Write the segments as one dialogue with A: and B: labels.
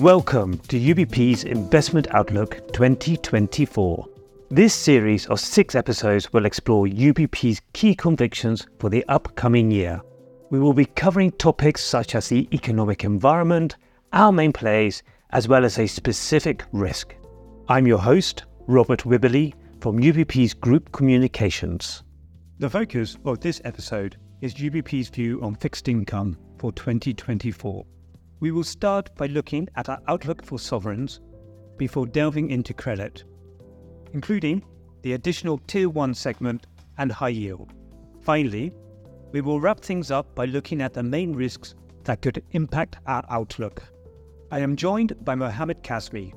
A: Welcome to UBP's Investment Outlook 2024. This series of six episodes will explore UBP's key convictions for the upcoming year. We will be covering topics such as the economic environment, our main plays, as well as a specific risk. I'm your host, Robert Wibberley from UBP's Group Communications. The focus of this episode is UBP's view on fixed income for 2024. We will start by looking at our outlook for sovereigns before delving into credit, including the additional Tier 1 segment and high yield. Finally, we will wrap things up by looking at the main risks that could impact our outlook. I am joined by Mohammed Kazmi,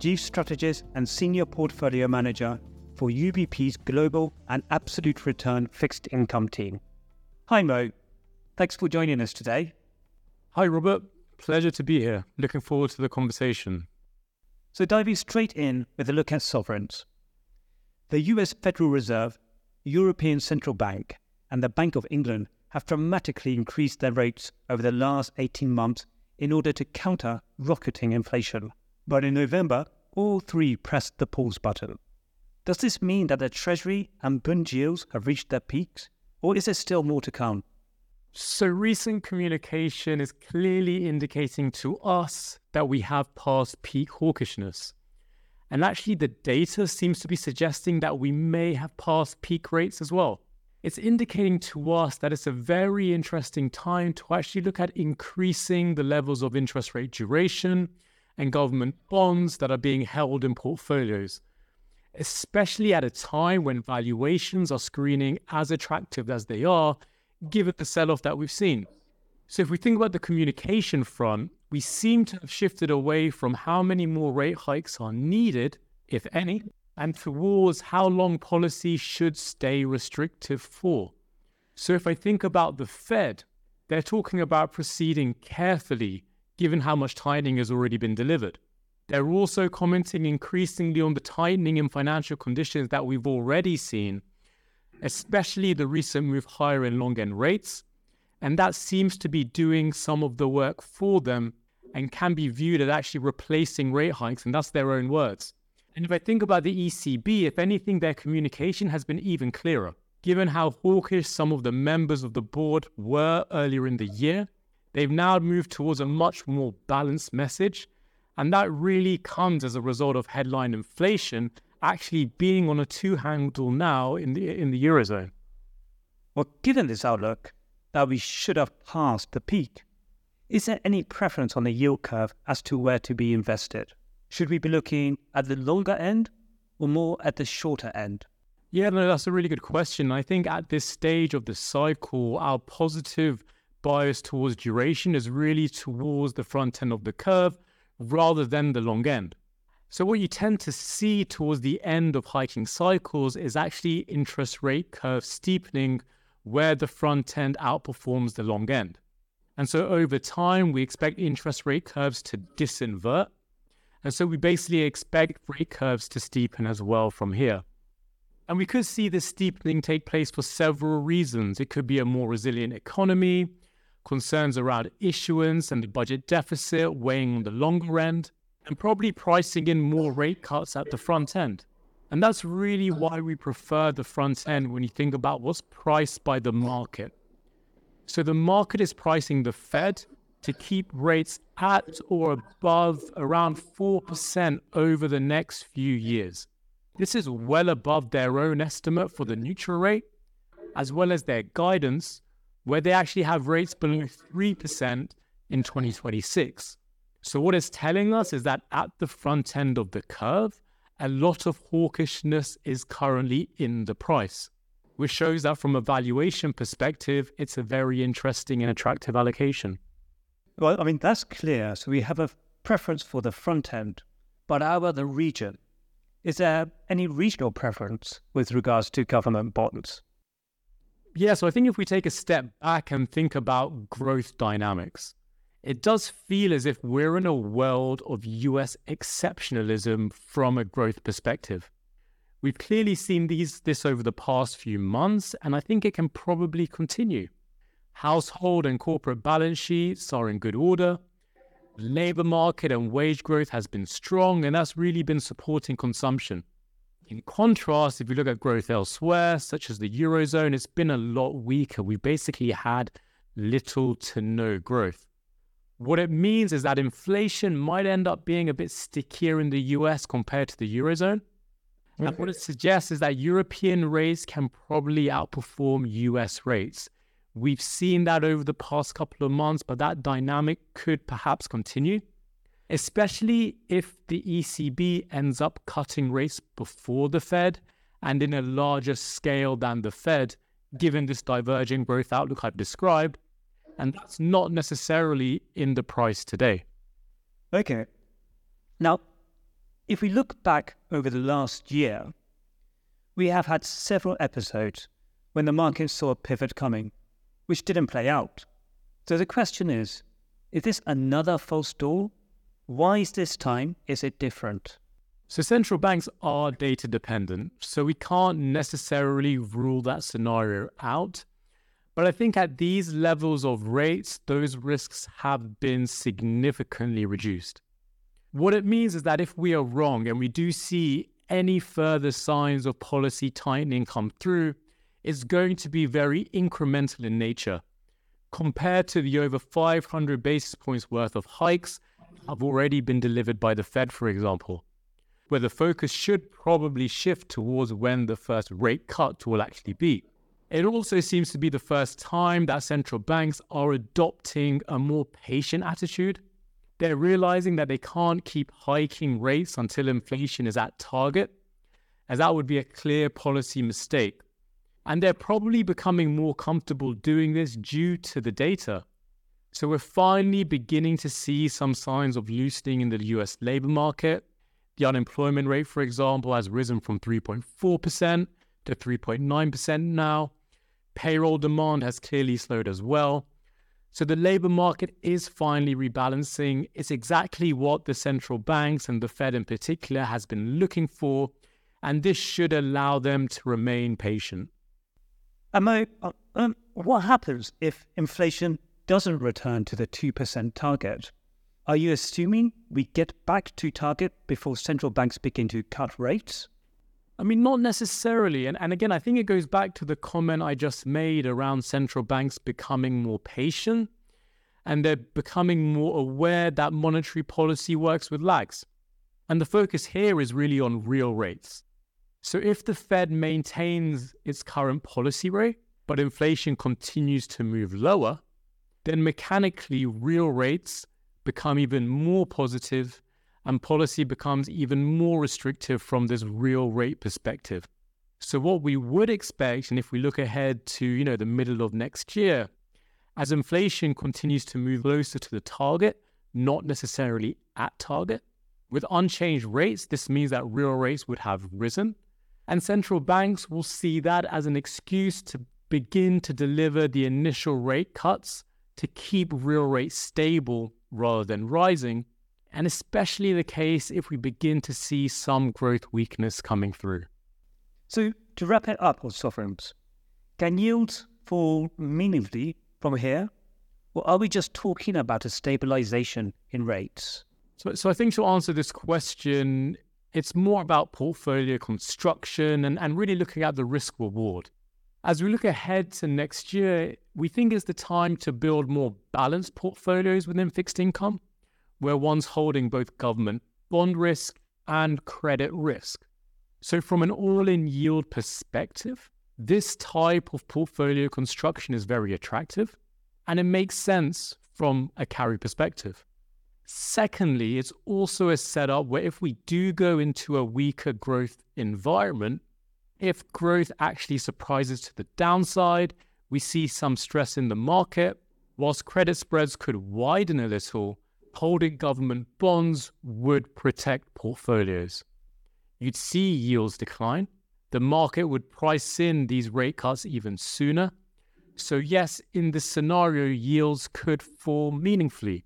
A: Chief Strategist and Senior Portfolio Manager for UBP's Global and Absolute Return Fixed Income team. Hi Mo, thanks for joining us today.
B: Hi Robert, Pleasure to be here. Looking forward to the conversation.
A: So, diving straight in with a look at sovereigns. The US Federal Reserve, European Central Bank, and the Bank of England have dramatically increased their rates over the last 18 months in order to counter rocketing inflation. But in November, all three pressed the pause button. Does this mean that the Treasury and bond yields have reached their peaks, or is there still more to come?
B: So, recent communication is clearly indicating to us that we have passed peak hawkishness. And actually, the data seems to be suggesting that we may have passed peak rates as well. It's indicating to us that it's a very interesting time to actually look at increasing the levels of interest rate duration and government bonds that are being held in portfolios, especially at a time when valuations are screening as attractive as they are given the sell off that we've seen. So, if we think about the communication front, we seem to have shifted away from how many more rate hikes are needed, if any, and towards how long policy should stay restrictive for. So, if I think about the Fed, they're talking about proceeding carefully given how much tightening has already been delivered. They're also commenting increasingly on the tightening in financial conditions that we've already seen especially the recent move higher in long end rates. And that seems to be doing some of the work for them and can be viewed as actually replacing rate hikes. And that's their own words. And if I think about the ECB, if anything, their communication has been even clearer. Given how hawkish some of the members of the board were earlier in the year, they've now moved towards a much more balanced message. And that really comes as a result of headline inflation actually being on a two handle now in the in the eurozone.
A: Well, given this outlook that we should have passed the peak, is there any preference on the yield curve as to where to be invested? Should we be looking at the longer end or more at the shorter end?
B: Yeah, no, that's a really good question. I think at this stage of the cycle, our positive bias towards duration is really towards the front end of the curve rather than the long end. So, what you tend to see towards the end of hiking cycles is actually interest rate curve steepening where the front end outperforms the long end. And so, over time, we expect interest rate curves to disinvert. And so, we basically expect rate curves to steepen as well from here. And we could see this steepening take place for several reasons. It could be a more resilient economy, concerns around issuance and the budget deficit weighing on the longer end and probably pricing in more rate cuts at the front end. And that's really why we prefer the front end when you think about what's priced by the market. So the market is pricing the Fed to keep rates at or above around 4% over the next few years. This is well above their own estimate for the neutral rate, as well as their guidance, where they actually have rates below 3% in 2026. So, what it's telling us is that at the front end of the curve, a lot of hawkishness is currently in the price, which shows that from a valuation perspective, it's a very interesting and attractive allocation.
A: Well, I mean, that's clear. So, we have a preference for the front end, but how about the region? Is there any regional preference with regards to government bonds?
B: Yeah, so I think if we take a step back and think about growth dynamics, it does feel as if we're in a world of US exceptionalism from a growth perspective. We've clearly seen these this over the past few months, and I think it can probably continue. Household and corporate balance sheets are in good order. labor market and wage growth has been strong, and that's really been supporting consumption. In contrast, if you look at growth elsewhere, such as the Eurozone, it's been a lot weaker. We basically had little to no growth. What it means is that inflation might end up being a bit stickier in the US compared to the Eurozone. Okay. And what it suggests is that European rates can probably outperform US rates. We've seen that over the past couple of months, but that dynamic could perhaps continue, especially if the ECB ends up cutting rates before the Fed and in a larger scale than the Fed, given this diverging growth outlook I've described. And that's not necessarily in the price today.
A: Okay. Now, if we look back over the last year, we have had several episodes when the market saw a pivot coming, which didn't play out. So the question is is this another false door? Why is this time is it different?
B: So central banks are data dependent, so we can't necessarily rule that scenario out. But I think at these levels of rates, those risks have been significantly reduced. What it means is that if we are wrong and we do see any further signs of policy tightening come through, it's going to be very incremental in nature. Compared to the over 500 basis points worth of hikes have already been delivered by the Fed, for example, where the focus should probably shift towards when the first rate cut will actually be. It also seems to be the first time that central banks are adopting a more patient attitude. They're realizing that they can't keep hiking rates until inflation is at target, as that would be a clear policy mistake. And they're probably becoming more comfortable doing this due to the data. So we're finally beginning to see some signs of loosening in the US labor market. The unemployment rate, for example, has risen from 3.4% to 3.9% now. Payroll demand has clearly slowed as well. So the labor market is finally rebalancing. It's exactly what the central banks and the Fed in particular has been looking for, and this should allow them to remain patient.
A: Amo, uh, um, what happens if inflation doesn't return to the 2% target? Are you assuming we get back to target before central banks begin to cut rates?
B: I mean, not necessarily. And, and again, I think it goes back to the comment I just made around central banks becoming more patient and they're becoming more aware that monetary policy works with lags. And the focus here is really on real rates. So if the Fed maintains its current policy rate, but inflation continues to move lower, then mechanically real rates become even more positive and policy becomes even more restrictive from this real rate perspective. So what we would expect, and if we look ahead to you know the middle of next year, as inflation continues to move closer to the target, not necessarily at target, with unchanged rates, this means that real rates would have risen, and central banks will see that as an excuse to begin to deliver the initial rate cuts to keep real rates stable rather than rising and especially the case if we begin to see some growth weakness coming through.
A: So, to wrap it up on sovereigns, can yields fall meaningfully from here? Or are we just talking about a stabilization in rates?
B: So, so I think to answer this question, it's more about portfolio construction and, and really looking at the risk reward. As we look ahead to next year, we think it's the time to build more balanced portfolios within fixed income where one's holding both government bond risk and credit risk. So, from an all in yield perspective, this type of portfolio construction is very attractive and it makes sense from a carry perspective. Secondly, it's also a setup where if we do go into a weaker growth environment, if growth actually surprises to the downside, we see some stress in the market, whilst credit spreads could widen a little, holding government bonds would protect portfolios. You'd see yields decline. The market would price in these rate cuts even sooner. So, yes, in this scenario, yields could fall meaningfully.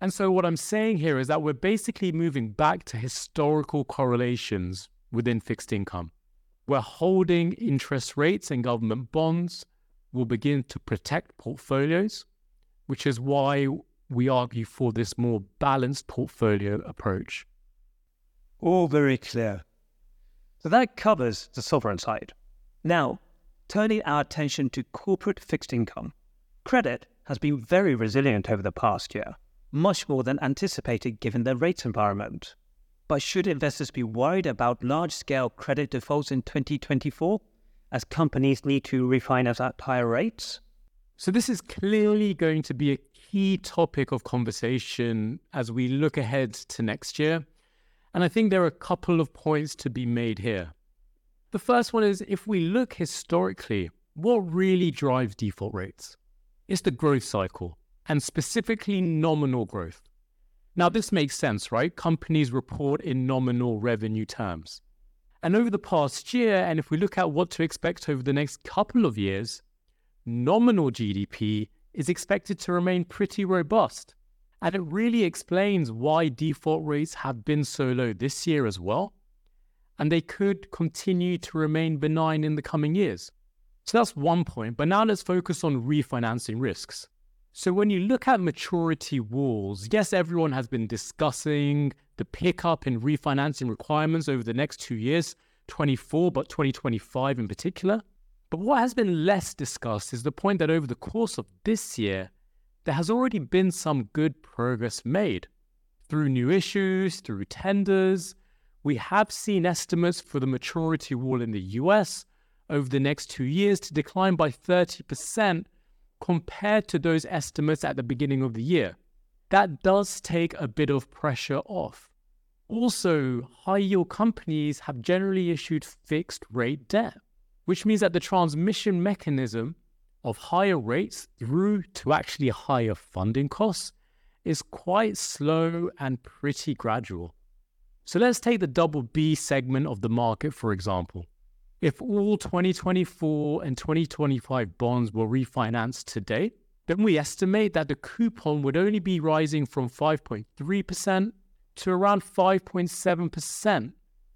B: And so, what I'm saying here is that we're basically moving back to historical correlations within fixed income, where holding interest rates and government bonds will begin to protect portfolios, which is why we argue for this more balanced portfolio approach.
A: All very clear. So that covers the sovereign side. Now, turning our attention to corporate fixed income. Credit has been very resilient over the past year, much more than anticipated given the rate environment. But should investors be worried about large scale credit defaults in 2024 as companies need to refinance at higher rates?
B: So, this is clearly going to be a key topic of conversation as we look ahead to next year. And I think there are a couple of points to be made here. The first one is if we look historically, what really drives default rates? It's the growth cycle, and specifically nominal growth. Now, this makes sense, right? Companies report in nominal revenue terms. And over the past year, and if we look at what to expect over the next couple of years, nominal GDP is expected to remain pretty robust. And it really explains why default rates have been so low this year as well. And they could continue to remain benign in the coming years. So that's one point. But now let's focus on refinancing risks. So when you look at maturity walls, yes, everyone has been discussing the pickup in refinancing requirements over the next two years, 24, but 2025 in particular. But what has been less discussed is the point that over the course of this year, there has already been some good progress made. Through new issues, through tenders, we have seen estimates for the maturity wall in the US over the next two years to decline by 30% compared to those estimates at the beginning of the year. That does take a bit of pressure off. Also, high yield companies have generally issued fixed rate debt, which means that the transmission mechanism of higher rates through to actually higher funding costs is quite slow and pretty gradual. So let's take the double B segment of the market, for example. If all 2024 and 2025 bonds were refinanced today, then we estimate that the coupon would only be rising from 5.3% to around 5.7%,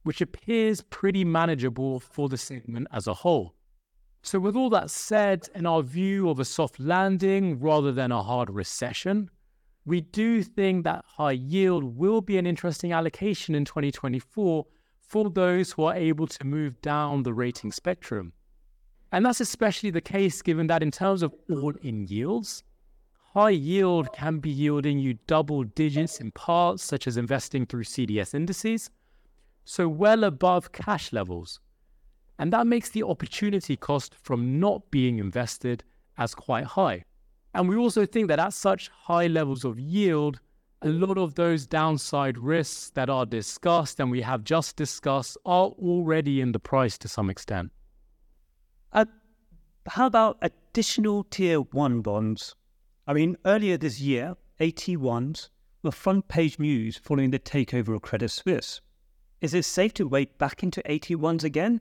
B: which appears pretty manageable for the segment as a whole. So, with all that said, in our view of a soft landing rather than a hard recession, we do think that high yield will be an interesting allocation in 2024 for those who are able to move down the rating spectrum. And that's especially the case given that in terms of all in yields, high yield can be yielding you double digits in parts, such as investing through CDS indices, so well above cash levels. And that makes the opportunity cost from not being invested as quite high. And we also think that at such high levels of yield, a lot of those downside risks that are discussed and we have just discussed are already in the price to some extent.
A: Uh, how about additional tier one bonds? I mean, earlier this year, AT1s were front page news following the takeover of Credit Suisse. Is it safe to wade back into AT1s again?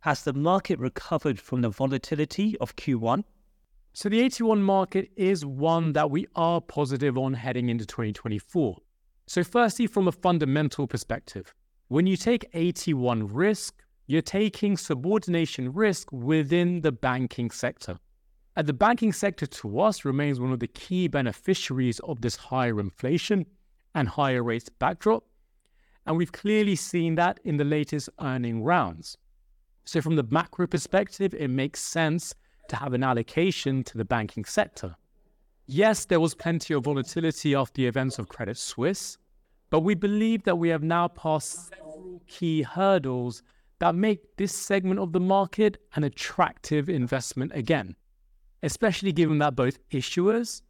A: Has the market recovered from the volatility of Q1?
B: So the AT1 market is one that we are positive on heading into 2024. So firstly, from a fundamental perspective, when you take AT1 risk, you're taking subordination risk within the banking sector. And the banking sector to us remains one of the key beneficiaries of this higher inflation and higher rates backdrop. And we've clearly seen that in the latest earning rounds. So from the macro perspective, it makes sense to have an allocation to the banking sector. Yes, there was plenty of volatility after the events of Credit Suisse, but we believe that we have now passed several key hurdles that make this segment of the market an attractive investment again, especially given that both issuers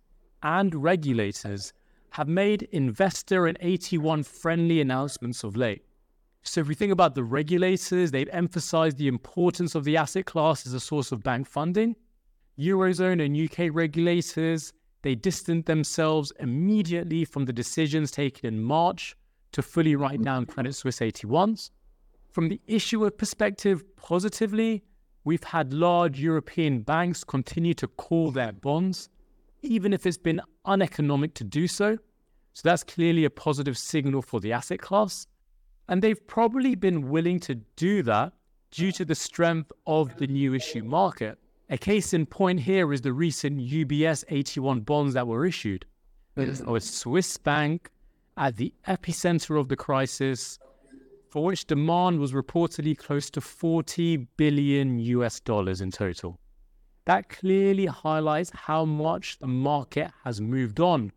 B: and regulators have made investor and AT1 friendly announcements of late. So if we think about the regulators, they've emphasized the importance of the asset class as a source of bank funding. Eurozone and UK regulators, they distanced themselves immediately from the decisions taken in March to fully write down Credit Suisse AT1s. From the issuer perspective, positively, we've had large European banks continue to call their bonds, even if it's been uneconomic to do so. So that's clearly a positive signal for the asset class. And they've probably been willing to do that due to the strength of the new issue market. A case in point here is the recent UBS AT1 bonds that were issued. a Swiss bank at the epicenter of the crisis, for which demand was reportedly close to 40 billion US dollars in total. That clearly highlights how much the market has moved on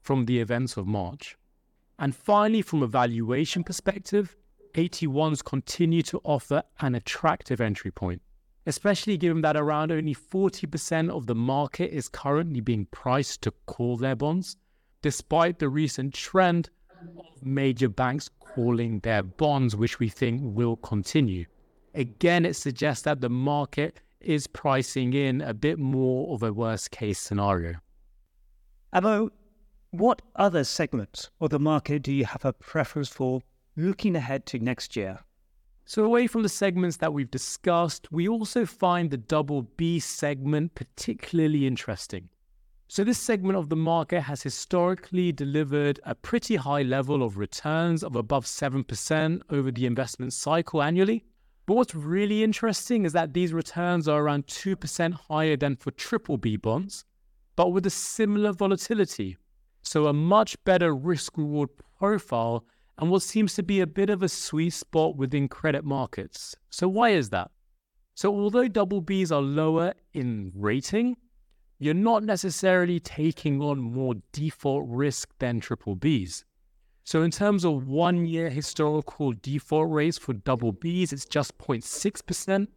B: from the events of March. And finally, from a valuation perspective, AT1s continue to offer an attractive entry point, especially given that around only 40% of the market is currently being priced to call their bonds, despite the recent trend of major banks calling their bonds, which we think will continue. Again, it suggests that the market is pricing in a bit more of a worst case scenario.
A: Amo, what other segments of the market do you have a preference for looking ahead to next year?
B: So, away from the segments that we've discussed, we also find the double B segment particularly interesting. So, this segment of the market has historically delivered a pretty high level of returns of above 7% over the investment cycle annually. But what's really interesting is that these returns are around 2% higher than for triple B bonds, but with a similar volatility. So, a much better risk reward profile and what seems to be a bit of a sweet spot within credit markets. So, why is that? So, although double Bs are lower in rating, you're not necessarily taking on more default risk than triple Bs. So, in terms of one year historical default rates for double Bs, it's just 0.6%,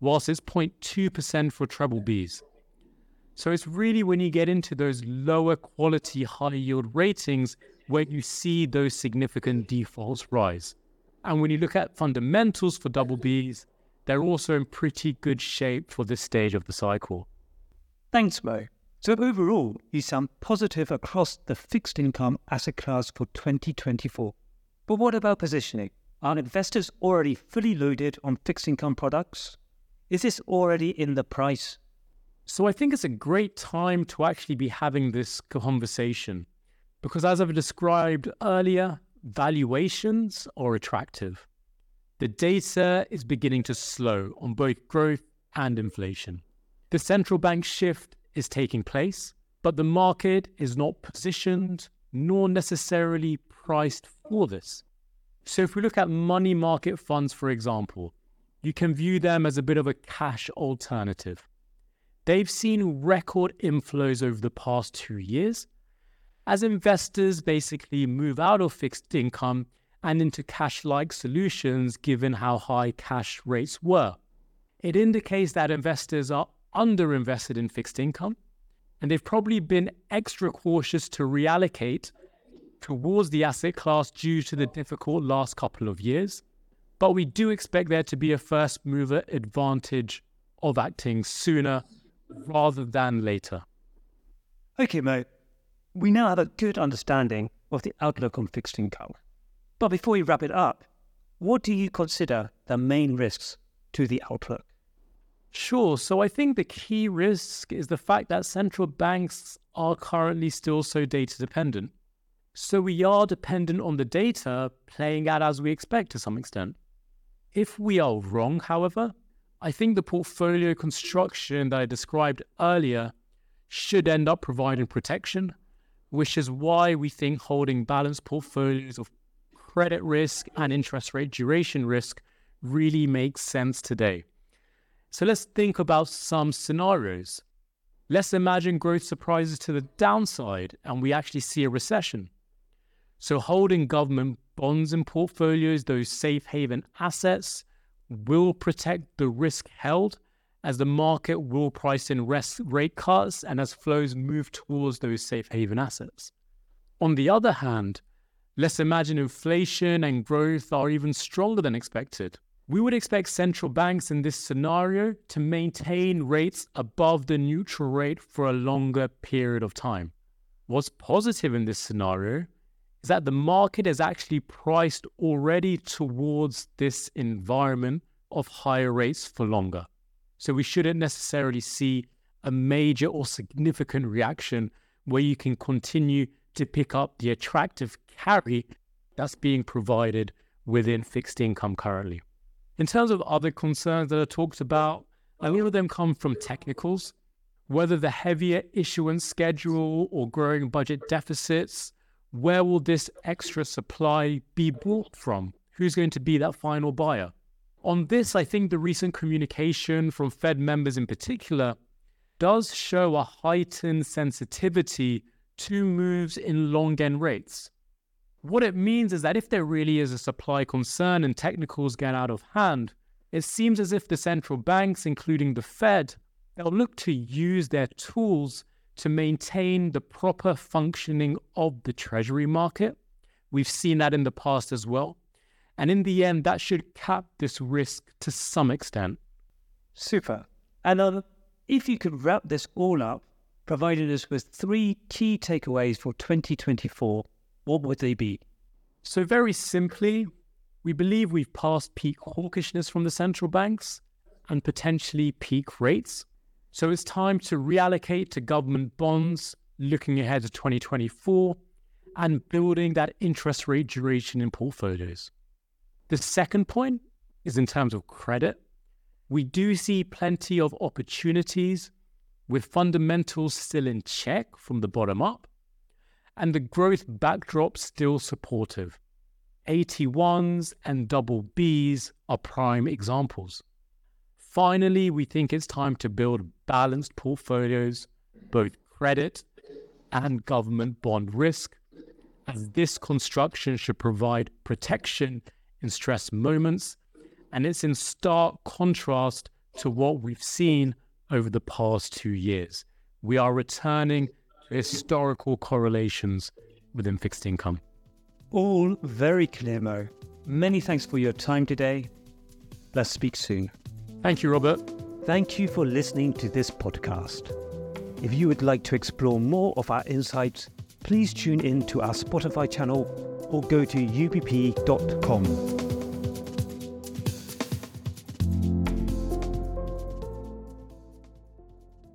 B: whilst it's 0.2% for treble Bs. So, it's really when you get into those lower quality, high yield ratings where you see those significant defaults rise. And when you look at fundamentals for double Bs, they're also in pretty good shape for this stage of the cycle.
A: Thanks, Mo. So overall, you sound positive across the fixed income asset class for 2024. But what about positioning? Are investors already fully loaded on fixed income products? Is this already in the price?
B: So I think it's a great time to actually be having this conversation because as I've described earlier, valuations are attractive. The data is beginning to slow on both growth and inflation. The central bank shift is taking place, but the market is not positioned nor necessarily priced for this. So, if we look at money market funds, for example, you can view them as a bit of a cash alternative. They've seen record inflows over the past two years as investors basically move out of fixed income and into cash like solutions given how high cash rates were. It indicates that investors are underinvested in fixed income, and they've probably been extra cautious to reallocate towards the asset class due to the difficult last couple of years. But we do expect there to be a first mover advantage of acting sooner rather than later.
A: Okay, Mo. We now have a good understanding of the outlook on fixed income. But before we wrap it up, what do you consider the main risks to the outlook?
B: Sure. So I think the key risk is the fact that central banks are currently still so data dependent. So we are dependent on the data playing out as we expect to some extent. If we are wrong, however, I think the portfolio construction that I described earlier should end up providing protection, which is why we think holding balanced portfolios of credit risk and interest rate duration risk really makes sense today. So let's think about some scenarios. Let's imagine growth surprises to the downside and we actually see a recession. So holding government bonds in portfolios, those safe haven assets, will protect the risk held as the market will price in rate cuts and as flows move towards those safe haven assets. On the other hand, let's imagine inflation and growth are even stronger than expected. We would expect central banks in this scenario to maintain rates above the neutral rate for a longer period of time. What's positive in this scenario is that the market is actually priced already towards this environment of higher rates for longer. So we shouldn't necessarily see a major or significant reaction where you can continue to pick up the attractive carry that's being provided within fixed income currently. In terms of other concerns that are talked about, a lot of them come from technicals. Whether the heavier issuance schedule or growing budget deficits, where will this extra supply be bought from? Who's going to be that final buyer? On this, I think the recent communication from Fed members in particular does show a heightened sensitivity to moves in long end rates. What it means is that if there really is a supply concern and technicals get out of hand, it seems as if the central banks, including the Fed, they'll look to use their tools to maintain the proper functioning of the treasury market. We've seen that in the past as well. And in the end, that should cap this risk to some extent.
A: Super. And uh, if you could wrap this all up, providing us with three key takeaways for 2024, what would they be?
B: So, very simply, we believe we've passed peak hawkishness from the central banks and potentially peak rates. So, it's time to reallocate to government bonds looking ahead to 2024 and building that interest rate duration in portfolios. The second point is in terms of credit. We do see plenty of opportunities with fundamentals still in check from the bottom up and the growth backdrop still supportive. AT1s and double Bs are prime examples. Finally, we think it's time to build balanced portfolios, both credit and government bond risk, as this construction should provide protection in stress moments, and it's in stark contrast to what we've seen over the past two years. We are returning historical correlations within fixed income.
A: All very clear, Mo. Many thanks for your time today. Let's speak soon.
B: Thank you, Robert.
A: Thank you for listening to this podcast. If you would like to explore more of our insights, please tune in to our Spotify channel or go to ubp.com.